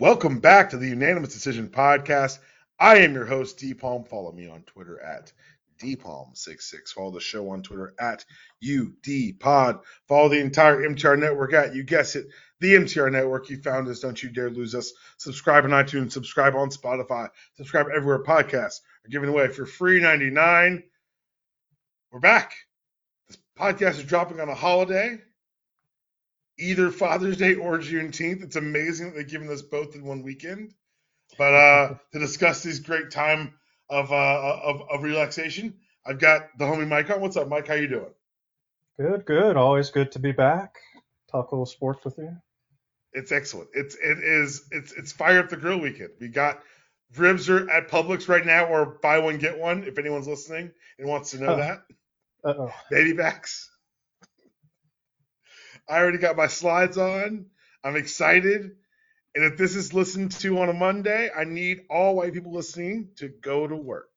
Welcome back to the Unanimous Decision Podcast. I am your host, D Palm. Follow me on Twitter at DPalm66. Follow the show on Twitter at UDPod. Follow the entire MTR network at, you guess it, the MTR network. You found us. Don't you dare lose us. Subscribe on iTunes. Subscribe on Spotify. Subscribe everywhere podcasts are given away for free 99. We're back. This podcast is dropping on a holiday either Father's Day or Juneteenth. It's amazing that they've given us both in one weekend. But uh, to discuss this great time of, uh, of of relaxation, I've got the homie Mike on. What's up, Mike? How you doing? Good, good. Always good to be back. Talk a little sports with you. It's excellent. It's it is it's it's fire up the grill weekend. We got ribs are at Publix right now, or buy one get one. If anyone's listening and wants to know that, Uh-oh. baby backs. I already got my slides on. I'm excited. And if this is listened to on a Monday, I need all white people listening to go to work.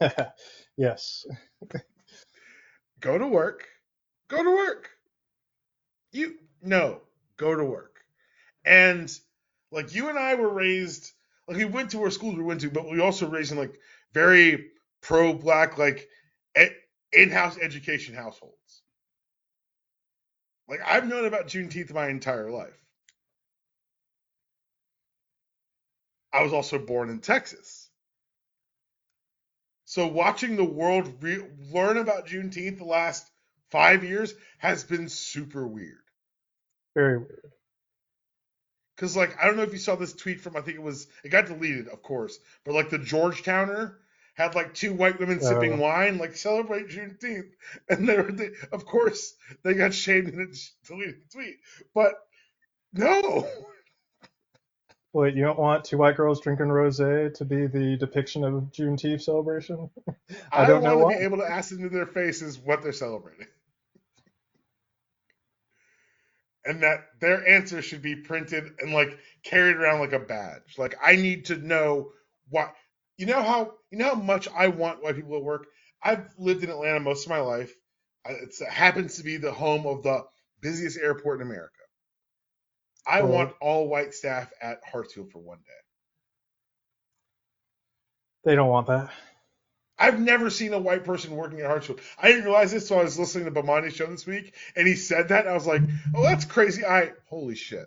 yes. Go to work. Go to work. You no, go to work. And like you and I were raised like we went to our schools we went to, but we also raised in like very pro black like in-house education households. Like I've known about Juneteenth my entire life. I was also born in Texas. So watching the world re- learn about Juneteenth the last five years has been super weird. Very weird. Cause like I don't know if you saw this tweet from I think it was it got deleted of course, but like the Georgetowner had like two white women sipping Oh. wine, like celebrate Juneteenth, and they were, they, of course, they got shamed in a deleted tweet. But no, Wait, you don't want two white girls drinking rosé to be the depiction of Juneteenth celebration? I don't know want why. to be able to ask them to their faces what they're celebrating, and that their answer should be printed and like carried around like a badge. Like I need to know what you know how you know how much I want white people at work. I've lived in Atlanta most of my life. It's, it happens to be the home of the busiest airport in America. I Cool. want all white staff at Hartsfield for one day. They don't want that. I've never seen a white person working at Hartsfield. I didn't realize this, so I was listening to Bomani's show this week, and he said that, and I was like, "Oh, that's crazy!" I holy shit.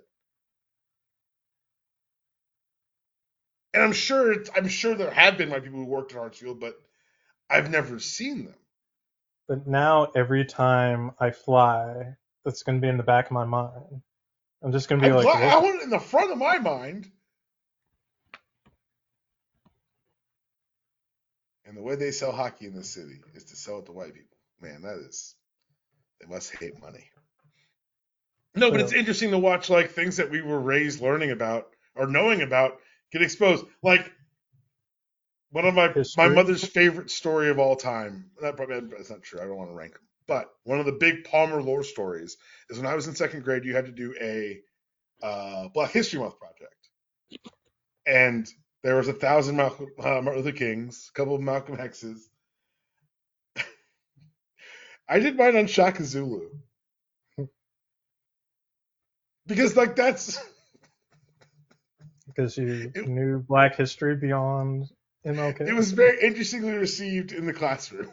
And I'm sure, it's, I'm sure there have been white people who worked at Hartsfield, but I've never seen them. But now every time I fly, that's going to be in the back of my mind. I'm just going to I'm be like, glad- I want it in the front of my mind. And the way they sell hockey in this city is to sell it to white people. Man, that is they must hate money. No, but it's interesting to watch like things that we were raised learning about or knowing about get exposed. Like one of my my mother's favorite story of all time. That probably that's not true. I don't want to rank them. But one of the big Palmer lore stories is when I was in second grade, you had to do a uh, Black History Month project, and there was a thousand Malcolm, uh, Martin Luther Kings, a couple of Malcolm X's. I did mine on Shaka Zulu because, like, that's because you It- knew Black history beyond MLK. it was very interestingly received in the classroom.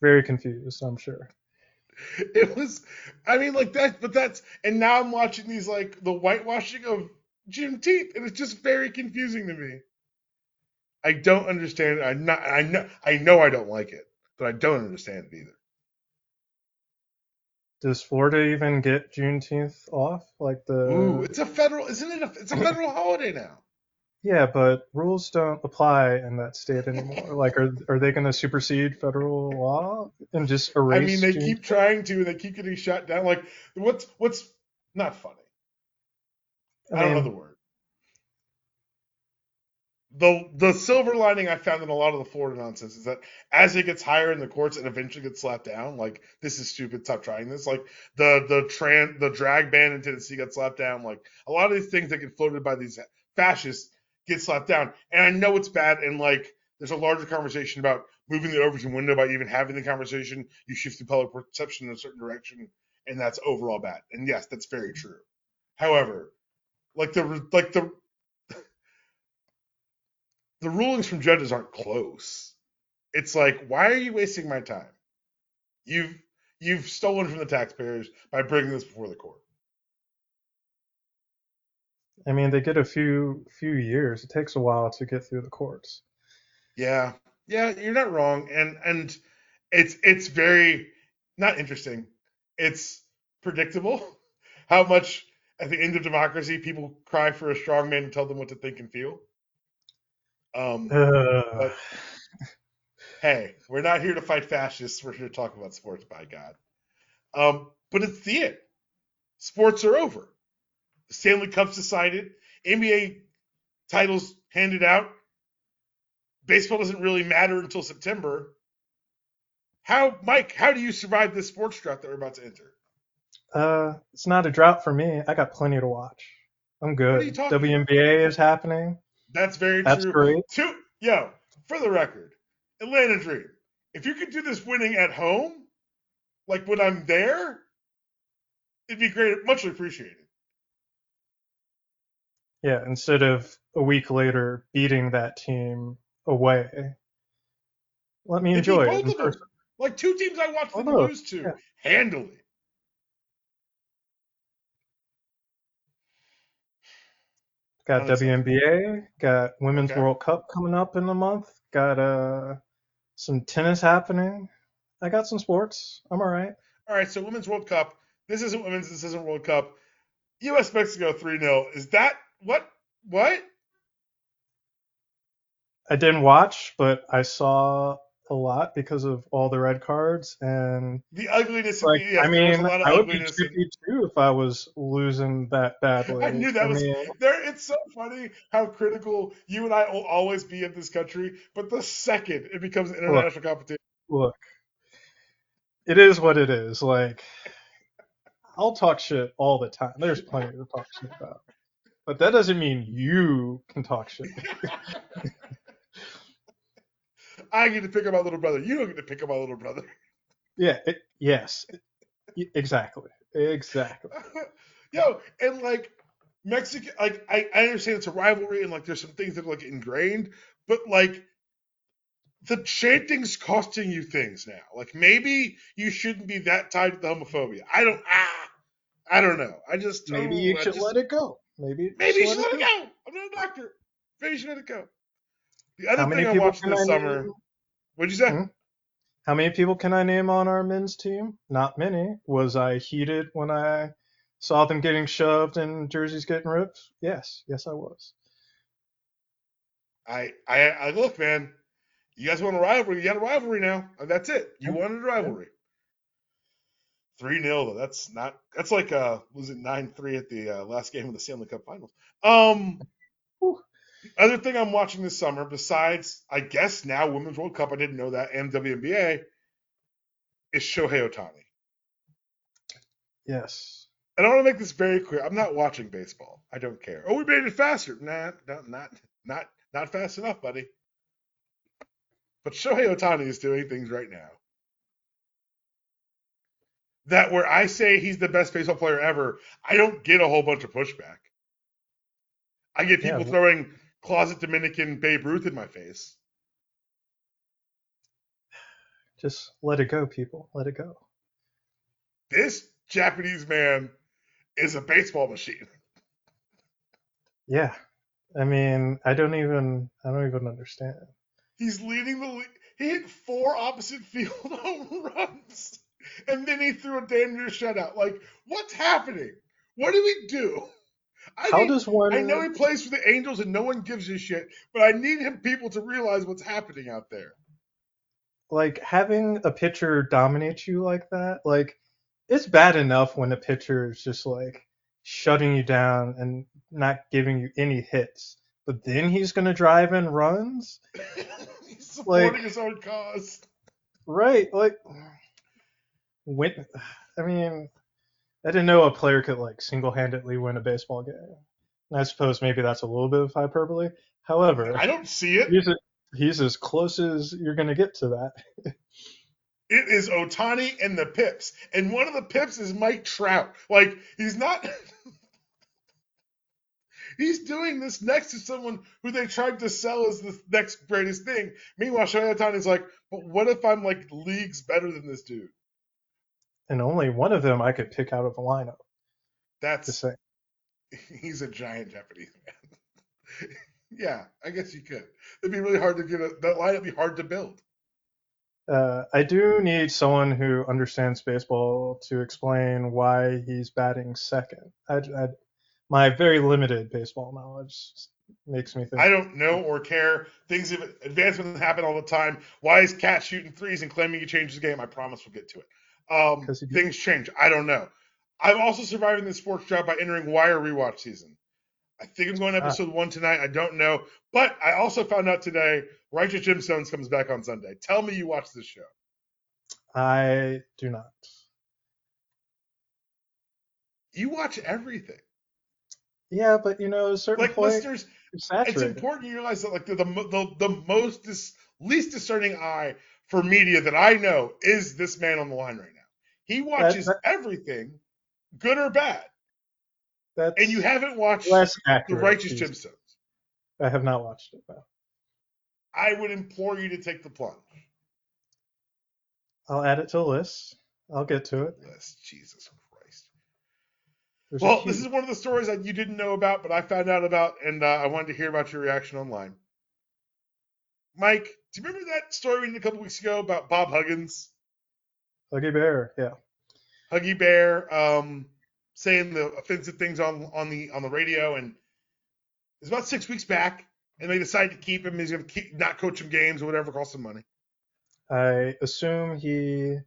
very confused, I'm sure. It was, I mean, like that, but that's, and now I'm watching these like the whitewashing of Juneteenth, and it's just very confusing to me. I don't understand it. I not, I know, I know I don't like it, but I don't understand it either. Does Florida even get Juneteenth off? Like the Ooh, it's a federal, isn't it? A, it's a federal holiday now. yeah, but rules don't apply in that state anymore. like, are are they going to supersede federal law and just erase? I mean, they keep trying to, and they keep getting shut down. Like, what's what's not funny? I, don't know the word. The the silver lining I found in a lot of the Florida nonsense is that as it gets higher in the courts and eventually gets slapped down, like this is stupid, stop trying this. Like the the tran the drag ban in Tennessee got slapped down. Like a lot of these things that get floated by these fascists get slapped down. And I know it's bad and like there's a larger conversation about moving the Overton window by even having the conversation. You shift the public perception in a certain direction, and that's overall bad. And yes, that's very true. However, like the like the the rulings from judges aren't close. It's like, why are you wasting my time? You've you've stolen from the taxpayers by bringing this before the court. I mean, they get a few few years. It takes a while to get through the courts. Yeah, yeah, you're not wrong, and and it's it's very not interesting. It's predictable how much at the end of democracy people cry for a strong man to tell them what to think and feel. Um, Uh, but hey, we're not here to fight fascists. We're here to talk about sports. By God, um, but it's the end. Sports are over. The Stanley Cup's decided. NBA titles handed out. Baseball doesn't really matter until September. How, Mike? How do you survive this sports drought that we're about to enter? uh, it's not a drought for me. I got plenty to watch. I'm good. are you talking WNBA is happening. That's very That's true. great. Two, yo, for the record, Atlanta Dream. If you could do this winning at home, like when I'm there, it'd be great, much appreciated. Yeah, instead of a week later beating that team away. Let me enjoy it. in them. person. Like two teams I watched them lose to yeah. handily. Got. WNBA, got Women's Okay. World Cup coming up in a month, got uh some tennis happening. I got some sports. I'm all right. All right, so Women's World Cup. This isn't Women's. This isn't World Cup. U.S. Mexico 3 0. Is that what? What? I didn't watch, but I saw a lot because of all the red cards and The ugliness like of the. Yes, I mean a lot of I would be in- too if I was losing that badly. I knew that was mean, there. It's so funny how critical you and I will always be in this country, but the second it becomes an international competition, look. It is what it is. Like I'll talk shit all the time. There's plenty to talk shit about. But that doesn't mean you can talk shit. I get to pick on my little brother. You don't get to pick on my little brother. Yeah, it, yes. Exactly. Exactly. Yo, and like Mexican, like I, I understand it's a rivalry and like there's some things that are like ingrained, but like the chanting's costing you things now. Like maybe you shouldn't be that tied to the homophobia. I don't ah, I don't know. I just Maybe you I should just- let it go. Maybe Maybe you should let let it go. I'm not a doctor. Maybe you should let it go. The other How thing I watched this I summer. name? What'd you say? Hmm? How many people can I name on our men's team? Not many. Was I heated when I saw them getting shoved and jerseys getting ripped? Yes, yes, I was. I, I, I look, man. You guys want a rivalry? You got a rivalry now. That's it. You wanted a rivalry. Three 0 though. That's not. That's like uh, was it nine three at the uh, last game of the Stanley Cup Finals. Um, other thing I'm watching this summer, besides I guess now Women's World Cup, I didn't know that, and WNBA, is Shohei Ohtani. Yes. And I want to make this very clear. I'm not watching baseball. I don't care. Oh, we made it faster. Nah, not not not not fast enough, buddy. But Shohei Ohtani is doing things right now. That where I say he's the best baseball player ever, I don't get a whole bunch of pushback. I get people but- throwing closet Dominican Babe Ruth in my face. Just let it go, people. Let it go. This Japanese man is a baseball machine. Yeah. I mean, I don't even I don't even understand. He's leading the league. He hit four opposite field home runs, and then he threw a damn near shutout. Like, what's happening? What do we do? I How need- does one I know he plays for the Angels and no one gives a shit, but I need him people to realize what's happening out there. like having a pitcher dominate you like that? Like it's bad enough when a pitcher is just like shutting you down and not giving you any hits. But then he's gonna drive in runs? He's supporting Like- his own cause. Right, like when I mean I didn't know a player could like single handedly win a baseball game. And I suppose maybe that's a little bit of hyperbole. However, I don't see it. he's a, he's as close as you're gonna get to that. It is Ohtani and the Pips, and one of the Pips is Mike Trout. Like he's not. He's doing this next to someone who they tried to sell as the next greatest thing. Meanwhile, Shohei Ohtani is like, but what if I'm like leagues better than this dude? And only one of them I could pick out of a lineup. That's the same. he's a giant Japanese man. yeah, I guess you could. It'd be really hard to get a that lineup. Be hard to build. uh, I do need someone who understands baseball to explain why he's batting second. I, I, my very limited baseball knowledge makes me think. I don't know or care. Things of advancement happen all the time. Why is KAT shooting threes and claiming he changed the game? I promise we'll get to it. Um, 'Cause he did. things change. I don't know. I'm also surviving this sports job by entering Wire rewatch season. I think I'm going to Ah. episode one tonight. I don't know, but I also found out today Righteous Gemstones comes back on Sunday. Tell me you watch this show. I do not. You watch everything. Yeah, but you know, at a certain Like point, listeners, it's important you realize that like the the, the, the most dis, least discerning eye for media that I know is this man on the line right now. He watches that- everything, good or bad, That's and you haven't watched the. Righteous. Gemstones. I have not watched it. No. I would implore you to take the plunge. I'll add it to the list. I'll get to it. Yes, Jesus Christ. There's Well, this is one of the stories that you didn't know about, but I found out about, and uh, I wanted to hear about your reaction online. Mike, do you remember that story we did a couple weeks ago about Bob Huggins? Huggy Bear. Yeah. Huggy Bear um, saying the offensive things on on the on the radio, and it's about six weeks back, and they decided to keep him. He's going to keep not coach him games or whatever, cost him money. I assume he,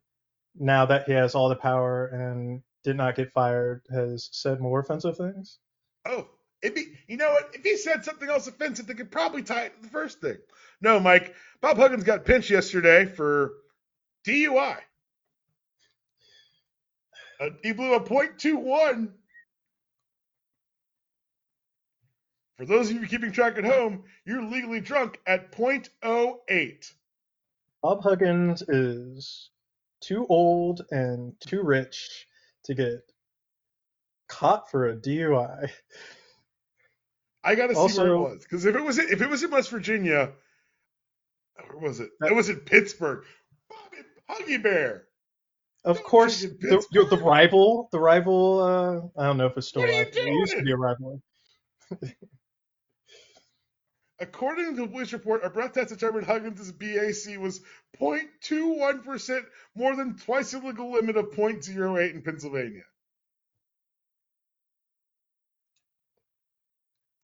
now that he has all the power and did not get fired, has said more offensive things. Oh, if he, you know what? If he said something else offensive, they could probably tie it to the first thing. No, Mike, Bob Huggins got pinched yesterday for DUI. Uh, he blew a .21. For those of you keeping track at home, you're legally drunk at .08. Bob Huggins is too old and too rich to get caught for a DUI. I gotta see where it was because if it was if it was in West Virginia, where was it? That- It was in Pittsburgh. Bobby Huggy Bear. Of course, the, the, rival, the rival. Uh, I don't know if it's still What are a you rivalry. It used to be a rival. According to the police report, a breath test determined Huggins' BAC was 0.21% more than twice the legal limit of 0.08 in Pennsylvania.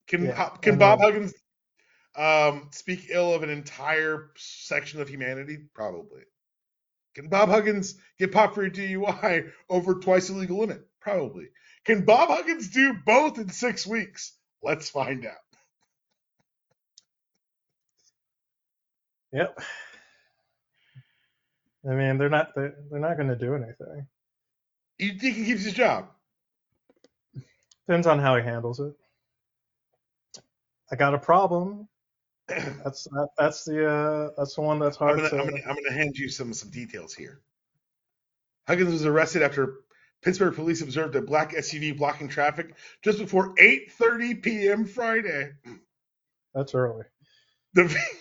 Can Yeah, can Bob. Huggins um, speak ill of an entire section of humanity? Probably. Can Bob Huggins get popped for a DUI over twice the legal limit? Probably. Can Bob Huggins do both in six weeks? Let's find out. Yep. I mean, they're not they're, they're not going to do anything. You think he keeps his job? Depends on how he handles it. I got a problem. That's that, that's the uh, that's the one that's I'm hard gonna, to. I'm gonna, I'm gonna hand you some some details here. Huggins was arrested after Pittsburgh police observed a black SUV blocking traffic just before 8:30 p.m. Friday. That's early. The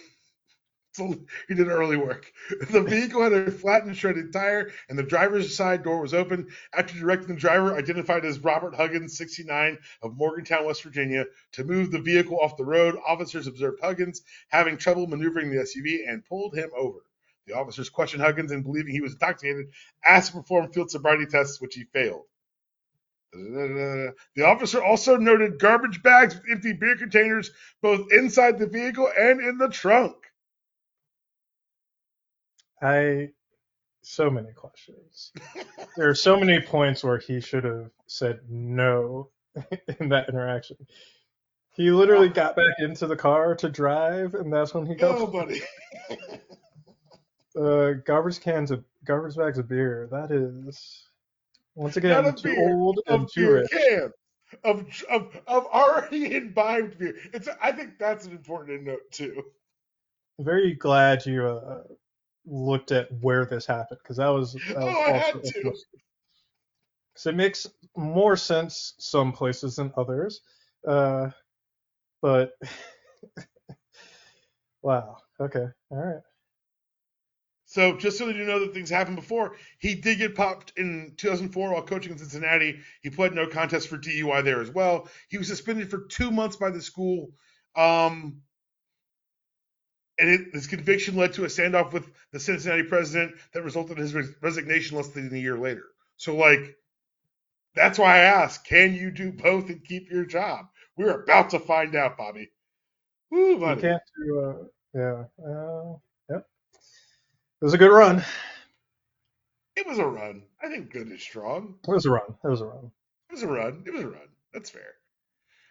he did early work. The vehicle had a flattened, shredded tire, and the driver's side door was open. After directing the driver, identified as Robert Huggins, 69, of Morgantown, West Virginia, to move the vehicle off the road, officers observed Huggins having trouble maneuvering the SUV and pulled him over. The officers questioned Huggins and believing he was intoxicated, asked to perform field sobriety tests, which he failed. The officer also noted garbage bags with empty beer containers both inside the vehicle and in the trunk. I so many questions. there are so many points where he should have said no in that interaction. He literally got back into the car to drive, and that's when he got Nobody. uh, garbage cans of garbage bags of beer. That is once again too beer, old and too rich. cans. Of, of of already imbibed beer. It's I think that's an important note too. Very glad you uh, looked at where this happened because that was, that was Oh, I had also to. because it makes more sense some places than others. Uh, but wow. Okay. All right. So just so that you know that things happened before, he did get popped in 2004 while coaching in Cincinnati. He pled no contest for DUI there as well. He was suspended for two months by the school. Um, and it, his conviction led to a standoff with the Cincinnati president that resulted in his res- resignation less than a year later. So, like, that's why I asked, can you do both and keep your job? We're about to find out, Bobby. Woo, You can't do. Uh, yeah. Uh, yep. It was a good run. It was a run. I think good is strong. It was a run. It was a run. It was a run. It was a run. That's fair.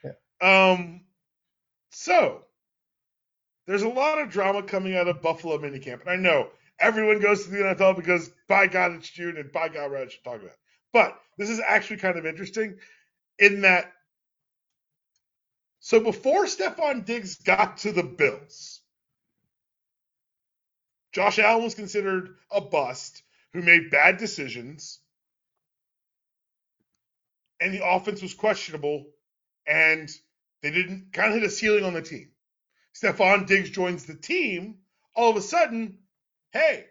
Yeah. Um. So there's a lot of drama coming out of Buffalo minicamp, and I know everyone goes to the NFL because by God it's June, and by God I should talk about. It. But this is actually kind of interesting in that. So before Stefon Diggs got to the Bills, Josh Allen was considered a bust who made bad decisions, and the offense was questionable, and they didn't kind of hit a ceiling on the team. Stefon Diggs joins the team. All of a sudden, hey,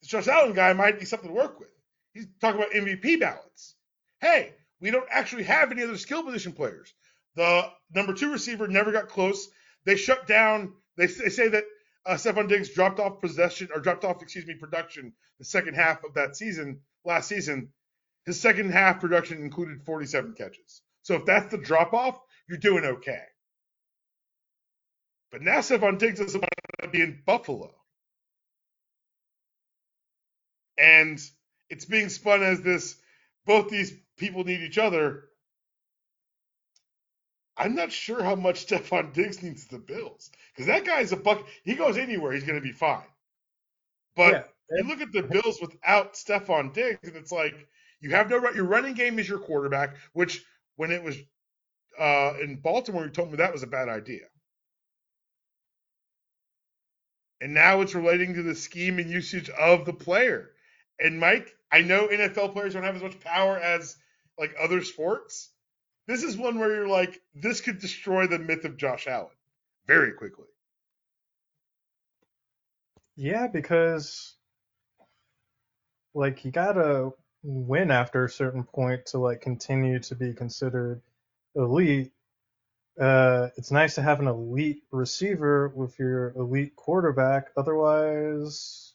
this Josh Allen guy might be something to work with. He's talking about MVP ballots. Hey, we don't actually have any other skill position players. The number two receiver never got close. They shut down. They, they say that uh, Stefon Diggs dropped off possession or dropped off, excuse me, production the second half of that season, last season. His second half production included 47 catches. So if that's the drop off, you're doing okay. But now Stefon Diggs doesn't want to be in Buffalo. And it's being spun as this both these people need each other. I'm not sure how much Stefon Diggs needs the Bills. Because that guy's a buck. He goes anywhere, he's going to be fine. But Yeah. you look at the Bills without Stefon Diggs, and it's like you have no right. your running game is your quarterback, which when it was uh, in Baltimore, you told me that was a bad idea. And now it's relating to the scheme and usage of the player. And Mike, I know NFL players don't have as much power as like other sports. This is one where you're like, this could destroy the myth of Josh Allen very quickly. Yeah, because like you gotta win after a certain point to like continue to be considered elite. Uh, it's nice to have an elite receiver with your elite quarterback. Otherwise,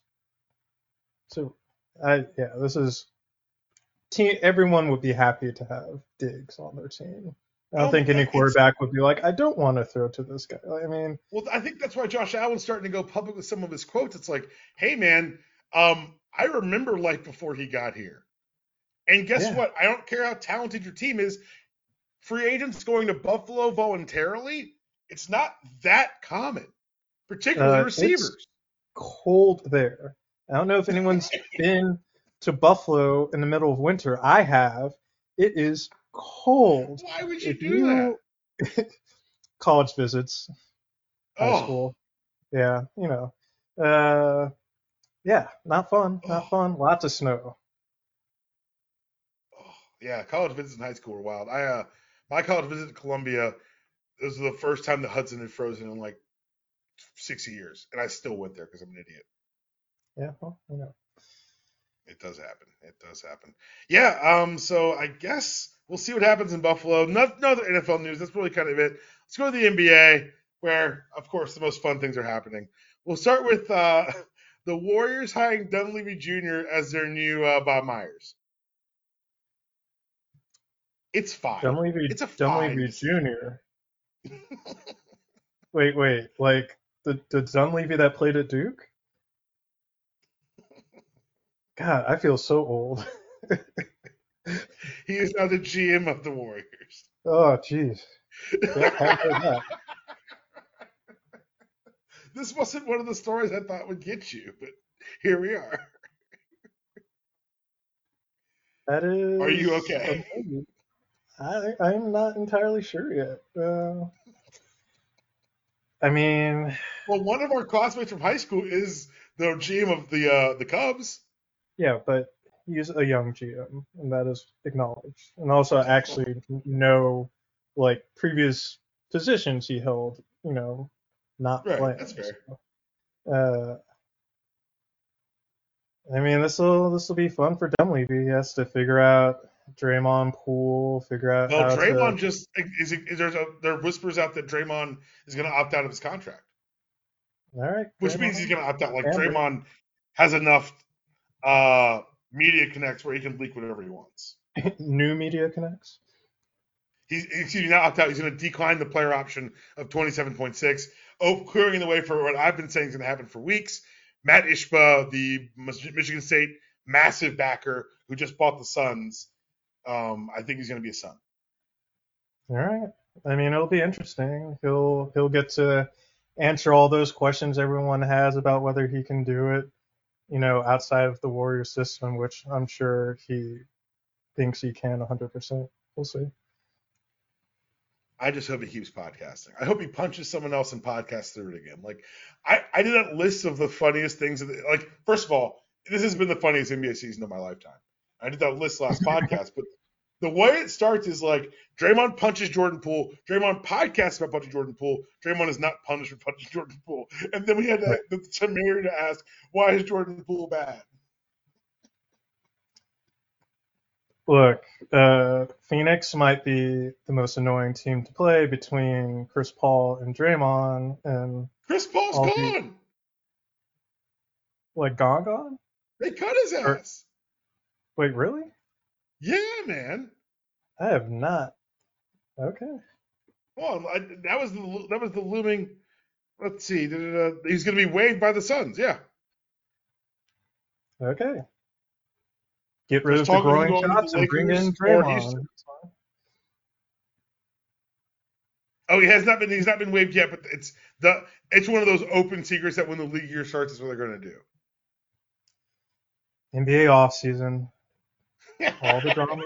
so I yeah, this is team. Everyone would be happy to have Diggs on their team. I don't think any quarterback would be like, I don't want to throw to this guy. I mean, Well, I think that's why Josh Allen's starting to go public with some of his quotes. It's like, hey man, um, I remember life before he got here. And guess Yeah. what? I don't care how talented your team is. Free agents going to Buffalo voluntarily, it's not that common, particularly Uh, it's- receivers. cold there. I don't know if anyone's been to Buffalo in the middle of winter. I have. It is cold. Why would you If do that? college visits, high Oh, school. Yeah, you know. Uh, yeah, not fun. Not Oh. fun. Lots of snow. oh, yeah, college visits in high school were wild. I uh, my college visit to Columbia, this was the first time the Hudson had frozen in like 60 years, and I still went there because I'm an idiot. Yeah, well, you know. It does happen. It does happen. Yeah. Um. So I guess we'll see what happens in Buffalo. No, no other NFL news. That's really kind of it. Let's go to the NBA, where of course the most fun things are happening. We'll start with uh, the Warriors hiring Dunleavy Jr. as their new uh, Bob Myers. It's fine. Dunleavy, It's a Dunleavy fine Jr. Wait, wait. Like the the Dunleavy that played at Duke? God, I feel so old. he is now the GM of the Warriors. Oh, jeez. Yeah, how about that? this wasn't one of the stories I thought would get you, but here we are. That is. Are you okay? I I'm not entirely sure yet. Uh, I mean, Well, one of our classmates from high school is the GM of the uh, the Cubs. yeah, but he's a young GM, and that is acknowledged. And also, I actually know like previous positions he held, you know, not Right, playing. that's fair. So, uh, I mean, this will this will be fun for Dunleavy. He has to figure out Draymond Poole, figure out Well, Draymond to. just is, is there's a there are whispers out that Draymond is going to opt out of his contract, All right, which means he's going to opt out. Like Amber. Draymond has enough uh media connects where he can leak whatever he wants. new media connects. He's excuse me, not opt out. He's going to decline the player option of 27.6, oh, clearing the way for what I've been saying is going to happen for weeks. Mat Ishbia, the Michigan State massive backer who just bought the Suns, um, I think he's going to be a Sun. All right. I mean, it'll be interesting. He'll he'll get to answer all those questions everyone has about whether he can do it, you know, outside of the Warrior system, which I'm sure he thinks he can 100%. We'll see. I just hope he keeps podcasting. I hope he punches someone else and podcasts through it again. Like I, I did that list of the funniest things. Of the, like first of all, this has been the funniest NBA season of my lifetime. I did that list last podcast, but the way it starts is like Draymond punches Jordan Poole. Draymond podcasts about punching Jordan Poole. Draymond is not punished for punching Jordan Poole. And then we had to, the Tamir to ask, why is Jordan Poole bad? Look, uh, Phoenix might be the most annoying team to play between Chris Paul and Draymond, and Chris Paul's gone. like gone gone. They cut his Or- ass. Wait, really? Yeah, man. I have not. Okay. Well, I, that was the that was the looming. Let's see. da, da, da, he's going to be waived by the Suns. Yeah. Okay. Get rid Just of the growing the shots and bring in Draymond. Oh, he has not been. He's not been waived yet, but it's the it's one of those open secrets that when the league year starts, is what they're going to do. NBA offseason, all the drama,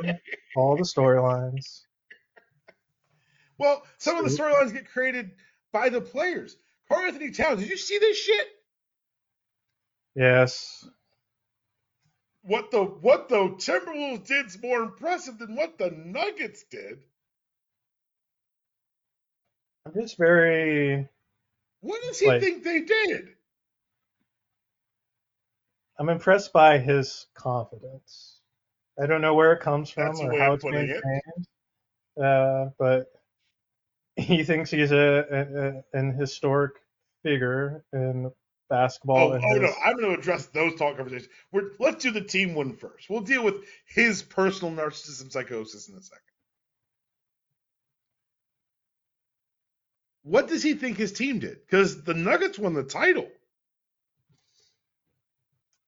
all the storylines. well, some of the storylines get created by the players. Karl-Anthony Towns, did you see this shit? Yes. What the what the Timberwolves did's more impressive than what the Nuggets did. I'm just very What does he Like- think they did? I'm impressed by his confidence. I don't know where it comes from That's or how it's putting maintained, uh, but he thinks he's a, a, a an historic figure in basketball. Oh, and oh no, I'm going to address those talk conversations. We're, let's do the team one first. We'll deal with his personal narcissism psychosis in a second. What does he think his team did? Because the Nuggets won the title.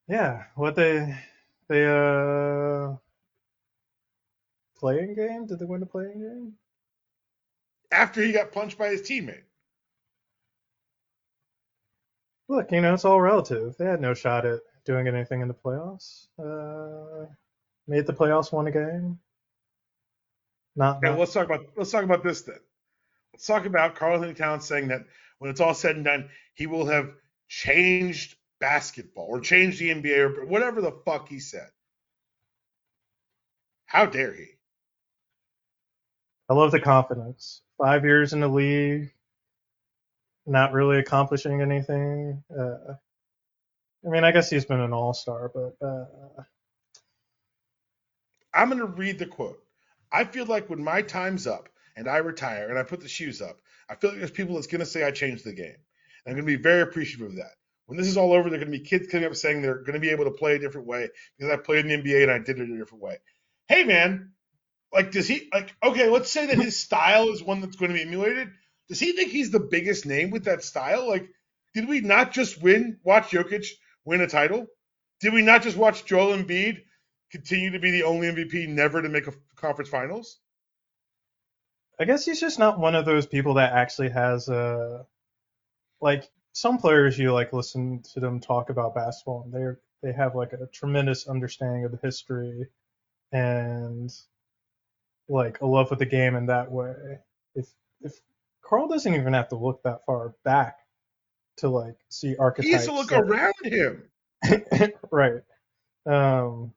Yeah, what they they uh play-in game? Did they win the play-in game? after he got punched by his teammate. Look, you know, it's all relative. They had no shot at doing anything in the playoffs. Uh, made the playoffs, won a game. Not, not let's talk about let's talk about this then. Let's talk about Karl-Anthony Towns saying that when it's all said and done, he will have changed basketball or change the NBA or whatever the fuck he said. How dare he? I love the confidence. Five years in the league, not really accomplishing anything. Uh, I mean, I guess he's been an all-star, but uh, I'm going to read the quote. I feel like when my time's up and I retire and I put the shoes up, I feel like there's people that's going to say I changed the game. And I'm going to be very appreciative of that. When this is all over, there are going to be kids coming up saying they're going to be able to play a different way because I played in the NBA and I did it a different way. Hey, man, like, does he, like, okay, let's say that his style is one that's going to be emulated. Does he think he's the biggest name with that style? Like, did we not just win, watch Jokic win a title? Did we not just watch Joel Embiid continue to be the only MVP never to make a conference finals? I guess he's just not one of those people that actually has a like some players you like listen to them talk about basketball and they're they have like a tremendous understanding of the history and like a love of the game in that way. If if Karl doesn't even have to look that far back to like see archetypes. He needs to look that- around him. right. Um,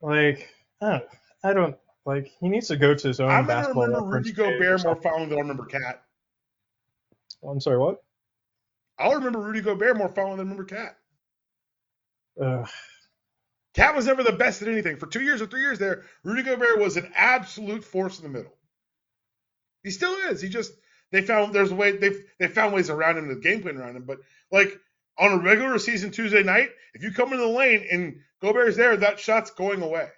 like I don't, I don't, Like he needs to go to his own I'm gonna basketball. remember Rudy Gobert more fondly than I remember KAT. I'm sorry, what? I'll remember Rudy Gobert more fondly than I remember KAT. KAT was never the best at anything. For two years or three years there, Rudy Gobert was an absolute force in the middle. He still is. He just they found there's a way they they found ways around him, the game plan around him. But like on a regular season Tuesday night, if you come in the lane and Gobert's there, that shot's going away.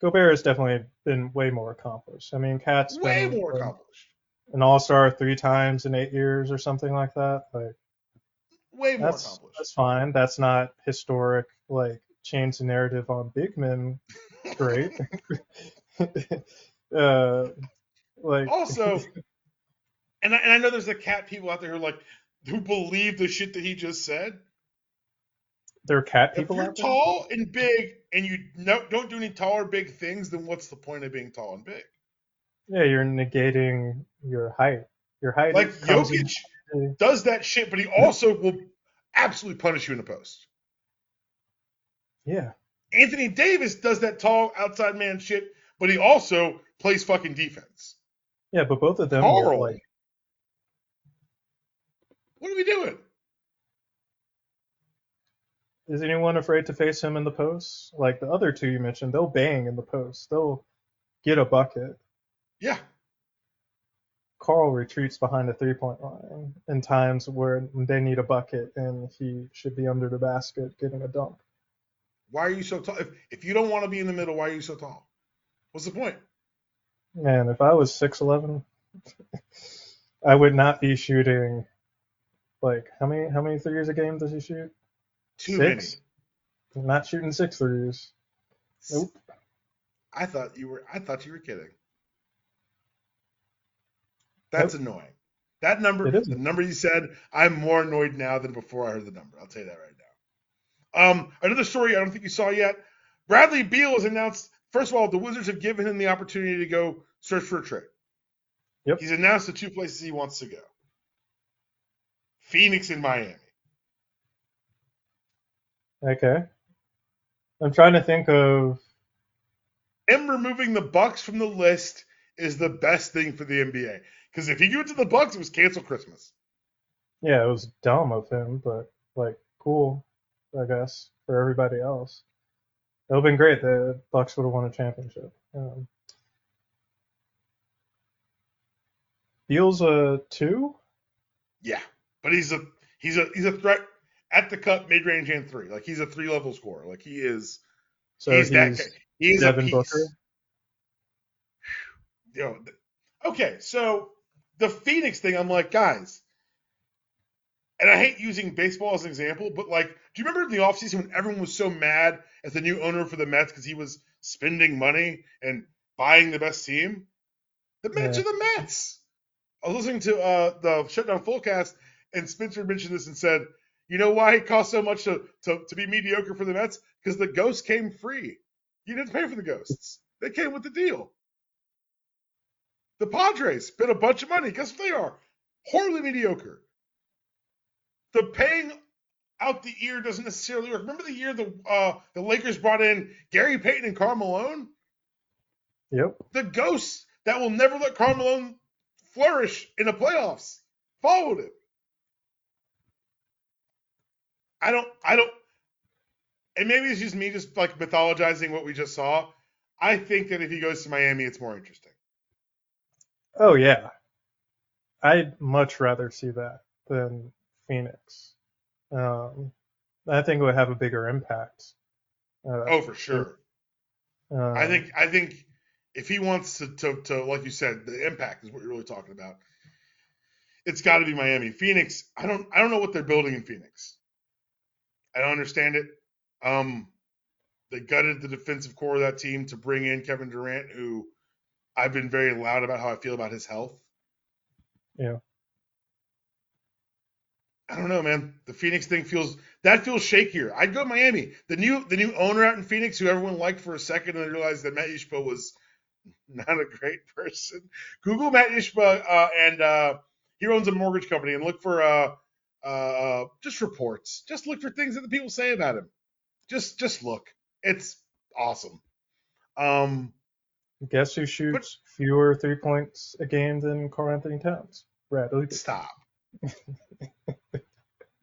Gobert has definitely been way more accomplished. I mean, KAT's Way been more accomplished. An All-Star three times in eight years or something like that. Like Way more that's accomplished. that's fine. That's not historic. Like change the narrative on big men. Great. uh, like Also, and I, and I know there's the cat people out there who are like who believe the shit that he just said. there are cat people. If you're tall and big and you no, don't do any tall or big things, then what's the point of being tall and big? Yeah, you're negating your height. Your height Like Jokic in- does that shit, but he also will absolutely punish you in the post. yeah, Anthony Davis does that tall outside man shit, but he also plays fucking defense. yeah, but both of them are like what are we doing? Is anyone afraid to face him in the post? Like the other two you mentioned, they'll bang in the post. They'll get a bucket. Yeah, Karl retreats behind the three point line in times where they need a bucket and he should be under the basket getting a dunk. why are you so tall? If, if you don't want to be in the middle, why are you so tall? What's the point? Man, if I was 6'11, I would not be shooting like how many how many threes a game does he shoot? Too Six? Not shooting six threes. Nope. I thought you were. I thought you were kidding. That's annoying. That number, the number you said, I'm more annoyed now than before I heard the number. I'll tell you that right now. Um, another story I don't think you saw yet. Bradley Beal has announced. First of all, the Wizards have given him the opportunity to go search for a trade. Yep. He's announced the two places he wants to go: Phoenix and Miami. Okay. I'm trying to think of Him removing the Bucks from the list is the best thing for the NBA. Because if he went to the Bucks, it was cancel Christmas. Yeah, it was dumb of him, but like cool, I guess, for everybody else. It would have been great. The Bucks would have won a championship. Um, Beal's a two. Yeah, but he's a he's a he's a threat at the cup, mid range, and three. Like he's a three level scorer. Like he is. So he's, he's, that. He's Devin a piece. Booker. Yo, th- okay, so the Phoenix thing, I'm like, guys, and I hate using baseball as an example, but like, do you remember in the offseason when everyone was so mad at the new owner for the Mets because he was spending money and buying the best team? The Mets Yeah. are the Mets. I was listening to uh, the Shutdown Fullcast, and Spencer mentioned this and said, you know why it cost so much to, to, to be mediocre for the Mets? Because the ghosts came free. You didn't pay for the ghosts. They came with the deal. The Padres spent a bunch of money. Guess what they are? Horribly mediocre. The paying out the ear doesn't necessarily work. Remember the year the uh, the Lakers brought in Gary Payton and Karl Malone? Yep. The ghosts that will never let Karl Malone flourish in the playoffs followed him. I don't I don't and maybe it's just me just like mythologizing what we just saw. I think that if he goes to Miami, it's more interesting. Oh yeah. I'd much rather see that than Phoenix. Um, I think it would have a bigger impact. Uh, Oh, for sure. um, I think I think if he wants to, to to like you said, the impact is what you're really talking about. It's got to be Miami. Phoenix. I don't I don't know what they're building in Phoenix. I don't understand it. Um, they gutted the defensive core of that team to bring in Kevin Durant, who I've been very loud about how I feel about his health. Yeah. I don't know, man. The Phoenix thing feels that feels shakier. I'd go Miami. The new the new owner out in Phoenix, who everyone liked for a second, and they realized that Mat Ishbia was not a great person. Google Mat Ishbia uh, and uh, he owns a mortgage company, and look for uh, uh, just reports. Just look for things that the people say about him. Just just look. It's awesome. Um, Guess who shoots fewer three points a game than Karl-Anthony Towns? Bradley. Stop.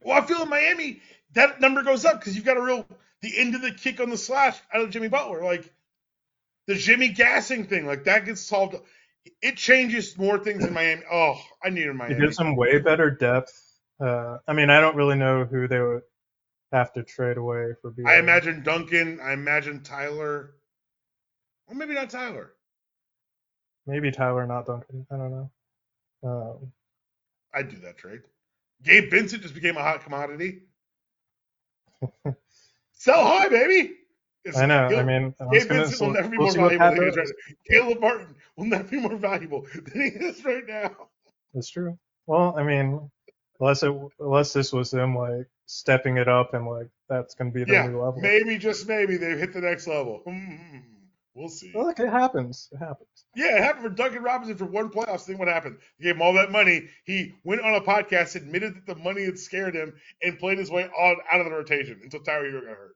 well, I feel in Miami that number goes up because you've got a real the end of the kick on the slash out of Jimmy Butler, like the Jimmy gassing thing, like that gets solved. It changes more things in Miami. Oh, I need in It Miami. gives them way better depth. Uh, I mean, I don't really know who they would have to trade away for Beal. I imagine Duncan. I imagine Tyler. Or maybe not Tyler. maybe Tyler, not Duncan. I don't know. Um, I'd do that trade. Gabe Vincent just became a hot commodity. Sell high, baby. It's- I know. Caleb- I mean, I Gabe Vincent will we'll- never be we'll more valuable than he is right now. Caleb Martin will never be more valuable than he is right now. That's true. Well, I mean, unless it unless this was them like stepping it up and like that's gonna be the Yeah, new level. maybe just maybe they've hit the next level. Hmm, we'll see. Well, look, it happens. It happens. Yeah, it happened for Duncan Robinson for one playoffs. Think what happened. He gave him all that money. He went on a podcast, admitted that the money had scared him, and played his way on out of the rotation until Tyler Herro got hurt.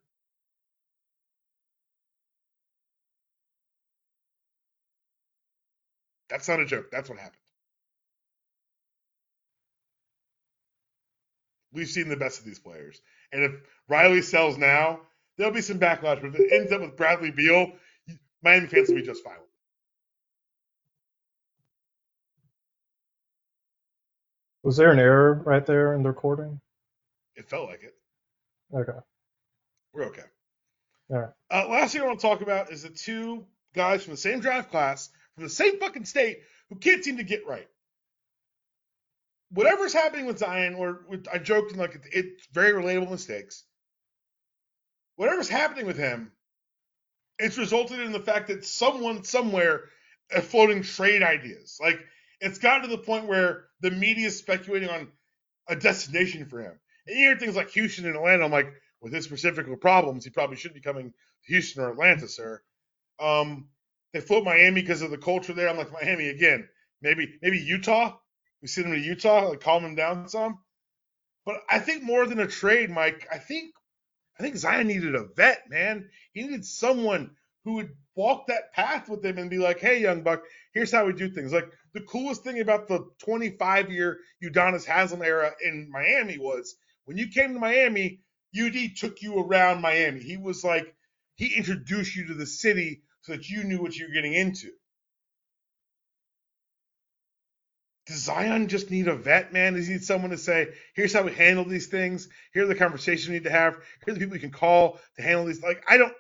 That's not a joke. That's what happened. We've seen the best of these players. And if Riley sells now, there'll be some backlash. But if it ends up with Bradley Beal, Miami fans will be just fine. Was there an error right there in the recording? It felt like it. Okay. We're okay. All right. Uh, last thing I want to talk about is the two guys from the same draft class, from the same fucking state, who can't seem to get right. Whatever's happening with Zion, or with, I joked like it, it's very relatable mistakes. Whatever's happening with him, it's resulted in the fact that someone somewhere is floating trade ideas. Like it's gotten to the point where the media is speculating on a destination for him. And you hear things like Houston and Atlanta. I'm like, with his specific problems, he probably should be coming to Houston or Atlanta, sir. Um, they float Miami because of the culture there. I'm like Miami again. Maybe maybe Utah. We send him to Utah, like calm him down some. But I think more than a trade, Mike. I think I think Zion needed a vet, man. He needed someone who would walk that path with him and be like, "Hey, young buck, here's how we do things." Like the coolest thing about the 25 year Udonis Haslem era in Miami was when you came to Miami, UD took you around Miami. He was like he introduced you to the city so that you knew what you were getting into. Does Zion just need a vet, man? Does he need someone to say, here's how we handle these things, here are the conversations we need to have, here are the people you can call to handle these. Like, I don't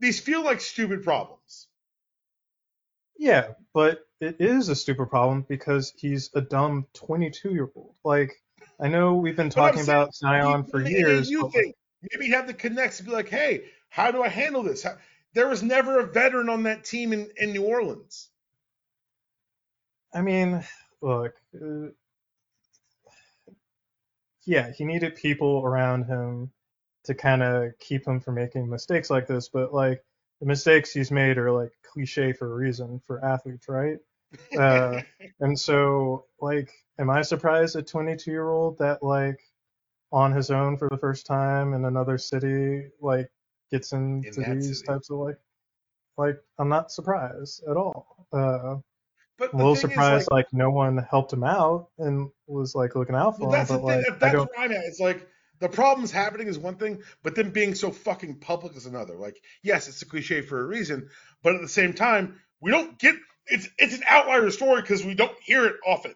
these feel like stupid problems. Yeah, but it is a stupid problem because he's a dumb 22 year old. Like, I know we've been talking saying, about Zion for years. You think maybe have the connects be like, hey, how do I handle this? How, there was never a veteran on that team in, in New Orleans. I mean, look, uh, yeah, he needed people around him to kind of keep him from making mistakes like this. But like the mistakes he's made are like cliche for a reason for athletes, right? Uh, and so, like, am I surprised a 22 year old that like on his own for the first time in another city, like gets into that these city. types of like, like I'm not surprised at all. Uh, but a little surprised like, no one helped him out and was like looking out for Well, him. that's the thing. like, that's where I'm at. It's like the problems happening is one thing, but them being so fucking public is another. Like, yes, it's a cliche for a reason, but at the same time, we don't get it's it's an outlier story because we don't hear it often.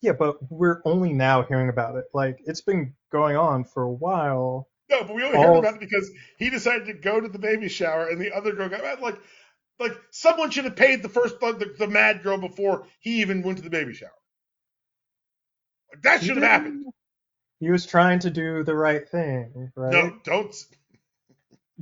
Yeah, but we're only now hearing about it. Like it's been going on for a while. No, but we only heard about it because he decided to go to the baby shower and the other girl got mad. Like, like someone should have paid the first the, the, mad girl before he even went to the baby shower. Like, that should have happened. He was trying to do the right thing, right? No, don't.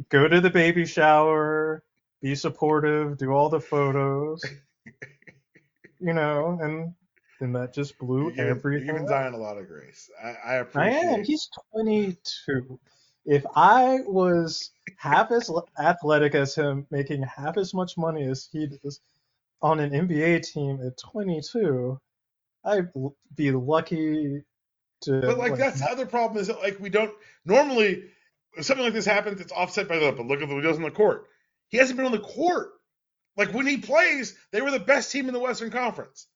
Go to the baby shower, be supportive, do all the photos. you know, and then that just blew You're you're everything. giving up. Zion a lot of grace. I, I I am. He's 22. If I was half as athletic as him, making half as much money as he does on an NBA team at 22, I'd be lucky to. But like that's the other problem is that like we don't normally if something like this happens, it's offset by the but look at the videos on the court. He hasn't been on the court. Like when he plays, they were the best team in the Western Conference.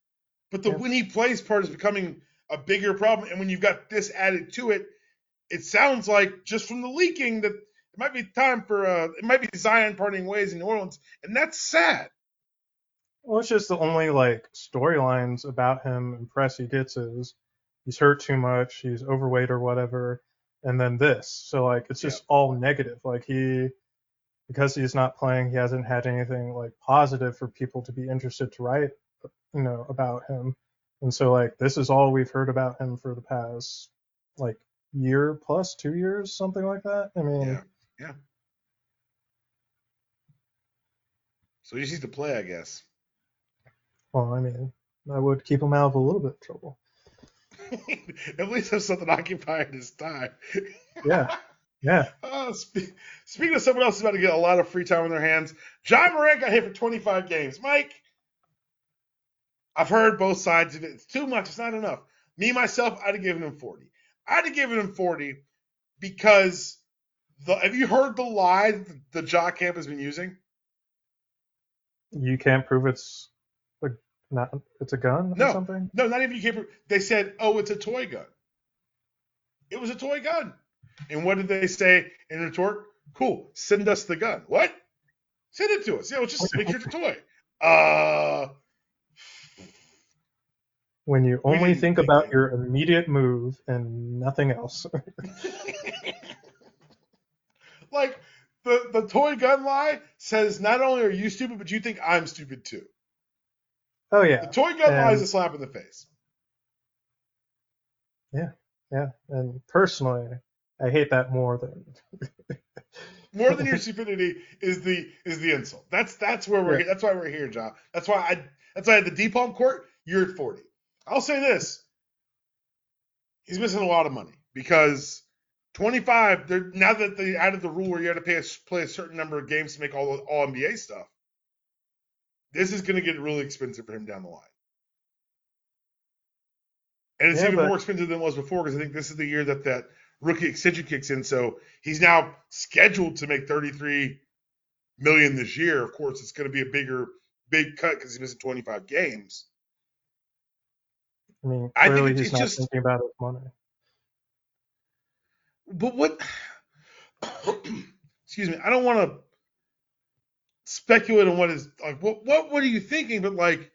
But the Yeah. when he plays part is becoming a bigger problem. And when you've got this added to it, it sounds like just from the leaking that it might be time for uh it might be Zion parting ways in New Orleans, and that's sad. Well, it's just the only like storylines about him and press he gets is he's hurt too much, he's overweight or whatever, and then this. So like it's just all negative. Like he because he's not playing, he hasn't had anything like positive for people to be interested to write, you know, about him. And so like this is all we've heard about him for the past like year plus two years, something like that. I mean, Yeah, yeah. So he just needs to play, I guess. well, I mean, I would keep him out of a little bit of trouble. At least have something occupying his time. Yeah, yeah. Uh, spe- speaking of someone else who's about to get a lot of free time on their hands, Ja Morant got hit for 25 games. Mike, I've heard both sides of it. It's too much. It's not enough. Me myself, I'd have given him 40. I'd have given him 40 because the have you heard the lie that the Ja camp has been using? You can't prove it's a not it's a gun No. or something. No, not even you can't. They said, "Oh, it's a toy gun." It was a toy gun. And what did they say in retort? Cool, send us the gun. What? Send it to us. Yeah, just make sure it's a toy. Uh, When you only think think about your immediate move and nothing else. like the the toy gun lie says, not only are you stupid, but you think I'm stupid too. oh yeah. The toy gun lie is a slap in the face. yeah. Yeah. And personally, I hate that more than More than your stupidity is the is the insult. That's that's where we're Yeah. here. That's why we're here, John. That's why I that's why I had the deep palm court. You're at 40. I'll say this. He's missing a lot of money because 25. They're now that they added the rule where you had to pay a, play a certain number of games to make all all NBA stuff. This is going to get really expensive for him down the line. And it's Yeah, even but- more expensive than it was before because I think this is the year that that rookie extension kicks in. So he's now scheduled to make 33 million this year. Of course, it's going to be a bigger, big cut because he's missing 25 games. I mean, I think he's not just- thinking about his money. But what? excuse me. I don't want to speculate on what is like. What what what are you thinking? But like,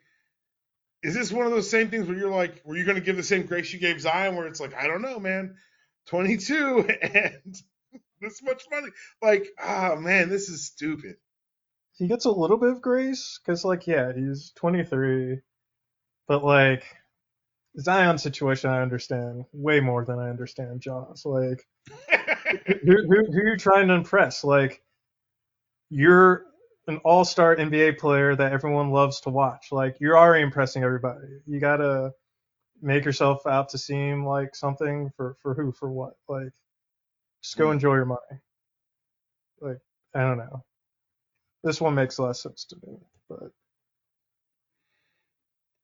is this one of those same things where you're like, were you going to give the same grace you gave Zion? Where it's like, I don't know, man, 22 and this much money. Like, ah, man, this is stupid. He gets a little bit of grace because, like, yeah, he's 23, but like Zion's situation, I understand way more than I understand Ja's. Like, who, who, who are you trying to impress? Like, you're an all-star NBA player that everyone loves to watch. Like, you're already impressing everybody. You gotta make yourself out to seem like something for for who for what? Like, just go Hmm. enjoy your money. Like, I don't know. This one makes less sense to me, but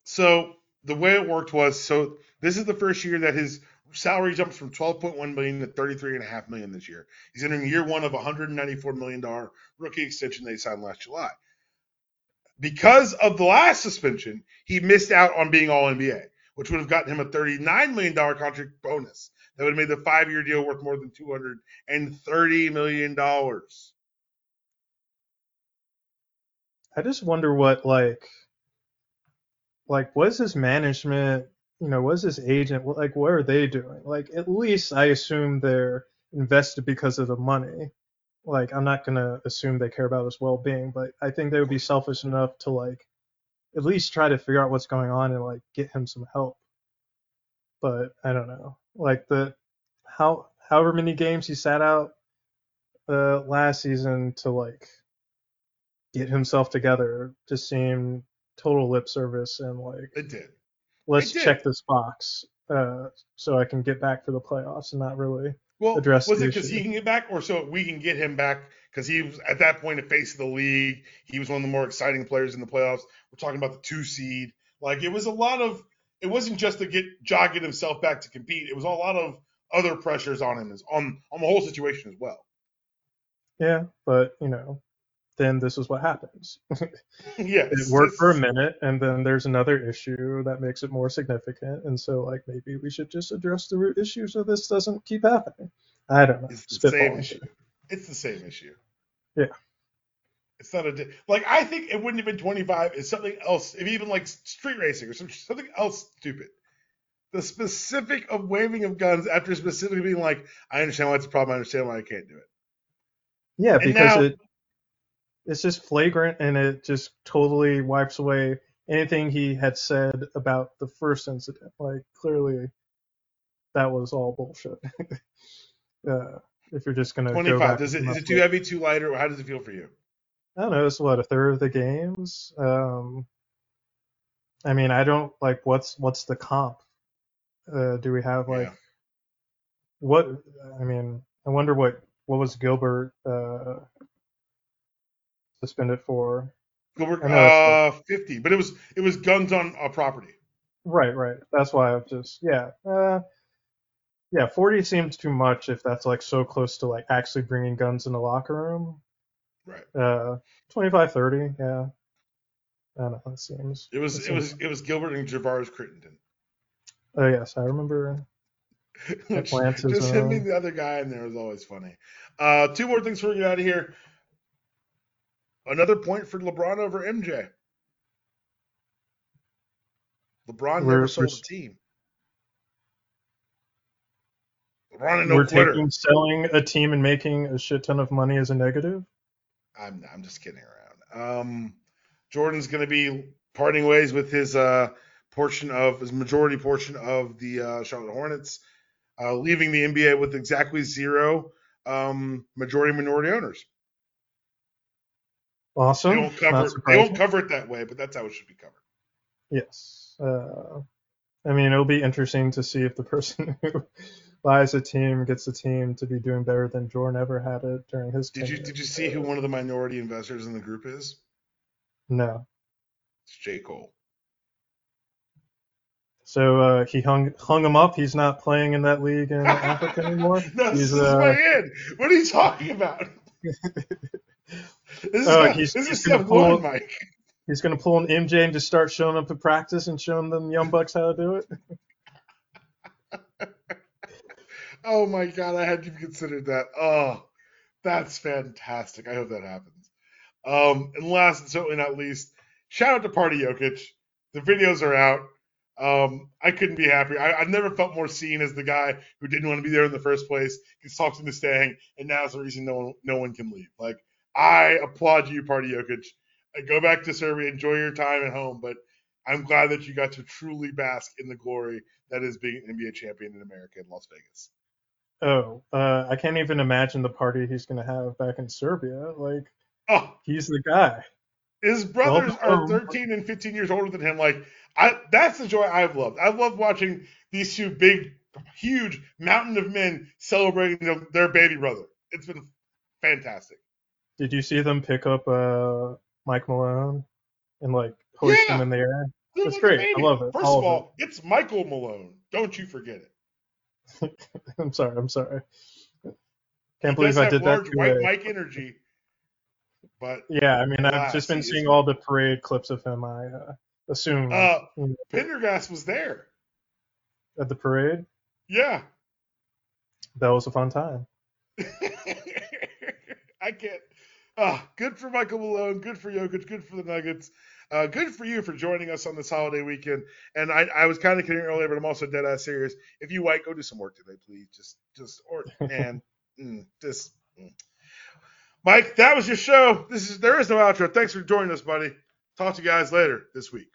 So the way it worked was so this is the first year that his salary jumps from 12.1 million to 33.5 million this year. He's entering year one of a 194 million dollar rookie extension they signed last July. Because of the last suspension, he missed out on being All NBA, which would have gotten him a 39 million dollar contract bonus. That would have made the five year deal worth more than 230 million dollars. I just wonder what like like what is his management you know what is his agent like what are they doing? Like at least i assume they're invested because of the money. Like i'm not going to assume they care about his well-being but i think they would be selfish enough to like at least try to figure out what's going on and like get him some help. But i don't know. Like the how however many games he sat out uh last season to like get himself together just seemed total lip service and like It did. let's did. check this box uh, so I can get back for the playoffs and not really. Well, address was it because he can get back, or so we can get him back? Because he was at that point the face of the league. He was one of the more exciting players in the playoffs. We're talking about the two seed. Like it was a lot of. It wasn't just to get get himself back to compete. It was a lot of other pressures on him, as on on the whole situation as well. Yeah, but you know, then this is what happens. yes. it worked for a minute, and then there's another issue that makes it more significant, and so like maybe we should just address the root issue so this doesn't keep happening. I don't know. It's the same issue. It's the same issue. Yeah. It's not a di- like I think it wouldn't have been 25. It's something else. If even like street racing or some, something else stupid. The specific of waving of guns after specifically being like, I understand why it's a problem. I understand why I can't do it. Yeah, And because now- it it's just flagrant and it just totally wipes away anything he had said about the first incident. Like clearly that was all bullshit. uh, if you're just gonna go 25. back Does it is it too heavy, too light, or how does it feel for you? I don't know, it's what, a third of the games? Um I mean I don't like what's what's the comp? Uh do we have like Yeah. what I mean, I wonder what what was Gilbert uh suspended for? Gilbert, uh, 50, but it was it was guns on a property. Right, right. That's why I've just yeah. Uh yeah, 40 seems too much if that's like so close to like actually bringing guns in the locker room. Right. Uh 25 30, yeah. I don't know, it seems. It was it it was it was Gilbert and Javaris Crittenton. Oh yes, I remember Which- Just him being the other guy in there was always funny. Uh, two more things before we get out of here. Another point for LeBron over MJ. LeBron We're- never sold a team. LeBron no we're quitter. taking selling a team and making a shit ton of money as a negative. I'm I'm just kidding around. Um, Jordan's going to be parting ways with his uh, portion of his majority portion of the uh, Charlotte Hornets, uh, leaving the NBA with exactly zero um, majority minority owners. Awesome. They won't cover they won't cover it that way, but that's how it should be covered. Yes. Uh, I mean, it'll be interesting to see if the person who buys a team gets a team to be doing better than Jordan ever had it during his. Did you did you see who one of the minority investors in the group is? No. It's J Cole. So uh, he hung hung him up. He's not playing in that league in Africa anymore. no, this He's, is uh, my in. What are you talking about? this is, Oh, not- he's- this he's is gonna pull- Mike. He's gonna pull an MJ and just start showing up to practice and showing them young bucks how to do it. Oh my god, I hadn't even considered that. Oh, that's fantastic. I hope that happens. Um, and last and certainly not least, shout out to Party Jokic. The videos are out. Um, I couldn't be happier. I, I've never felt more seen as the guy who didn't want to be there in the first place, gets talked into staying, and now is the reason no one no one can leave. Like I applaud you, Party Jokic. Uh, Go back to Serbia, enjoy your time at home, but I'm glad that you got to truly bask in the glory that is being an NBA champion in America in Las Vegas. Oh, uh, I can't even imagine the party he's gonna have back in Serbia. Like Oh, he's the guy. his brothers Well, are um, 13 and 15 years older than him. Like, I that's the joy I've loved. I've loved watching these two big, huge mountain of men celebrating their, their baby brother. It's been fantastic. Did you see them pick up uh, Mike Malone and like hoist Yeah. him in the air? It It's great. I love it. First All of all, it's Michael Malone. Don't you forget it. I'm sorry. I'm sorry. Can't believe I did that. large white Mike energy, but Yeah, I mean, I've just been seeing all the parade clips of him. I uh, assume uh, Pendergast was there. at the parade. Yeah. That was a fun time. I can't. Ah, good for Michael Malone. Good for Jokic. Good for the Nuggets. Uh, good for you for joining us on this holiday weekend. And I, I was kind of kidding earlier, but I'm also dead ass serious. If you white, go do some work today, please. Just, just, or man, mm, just. mm. Mike, that was your show. This is there is no outro. Thanks for joining us, buddy. Talk to you guys later this week.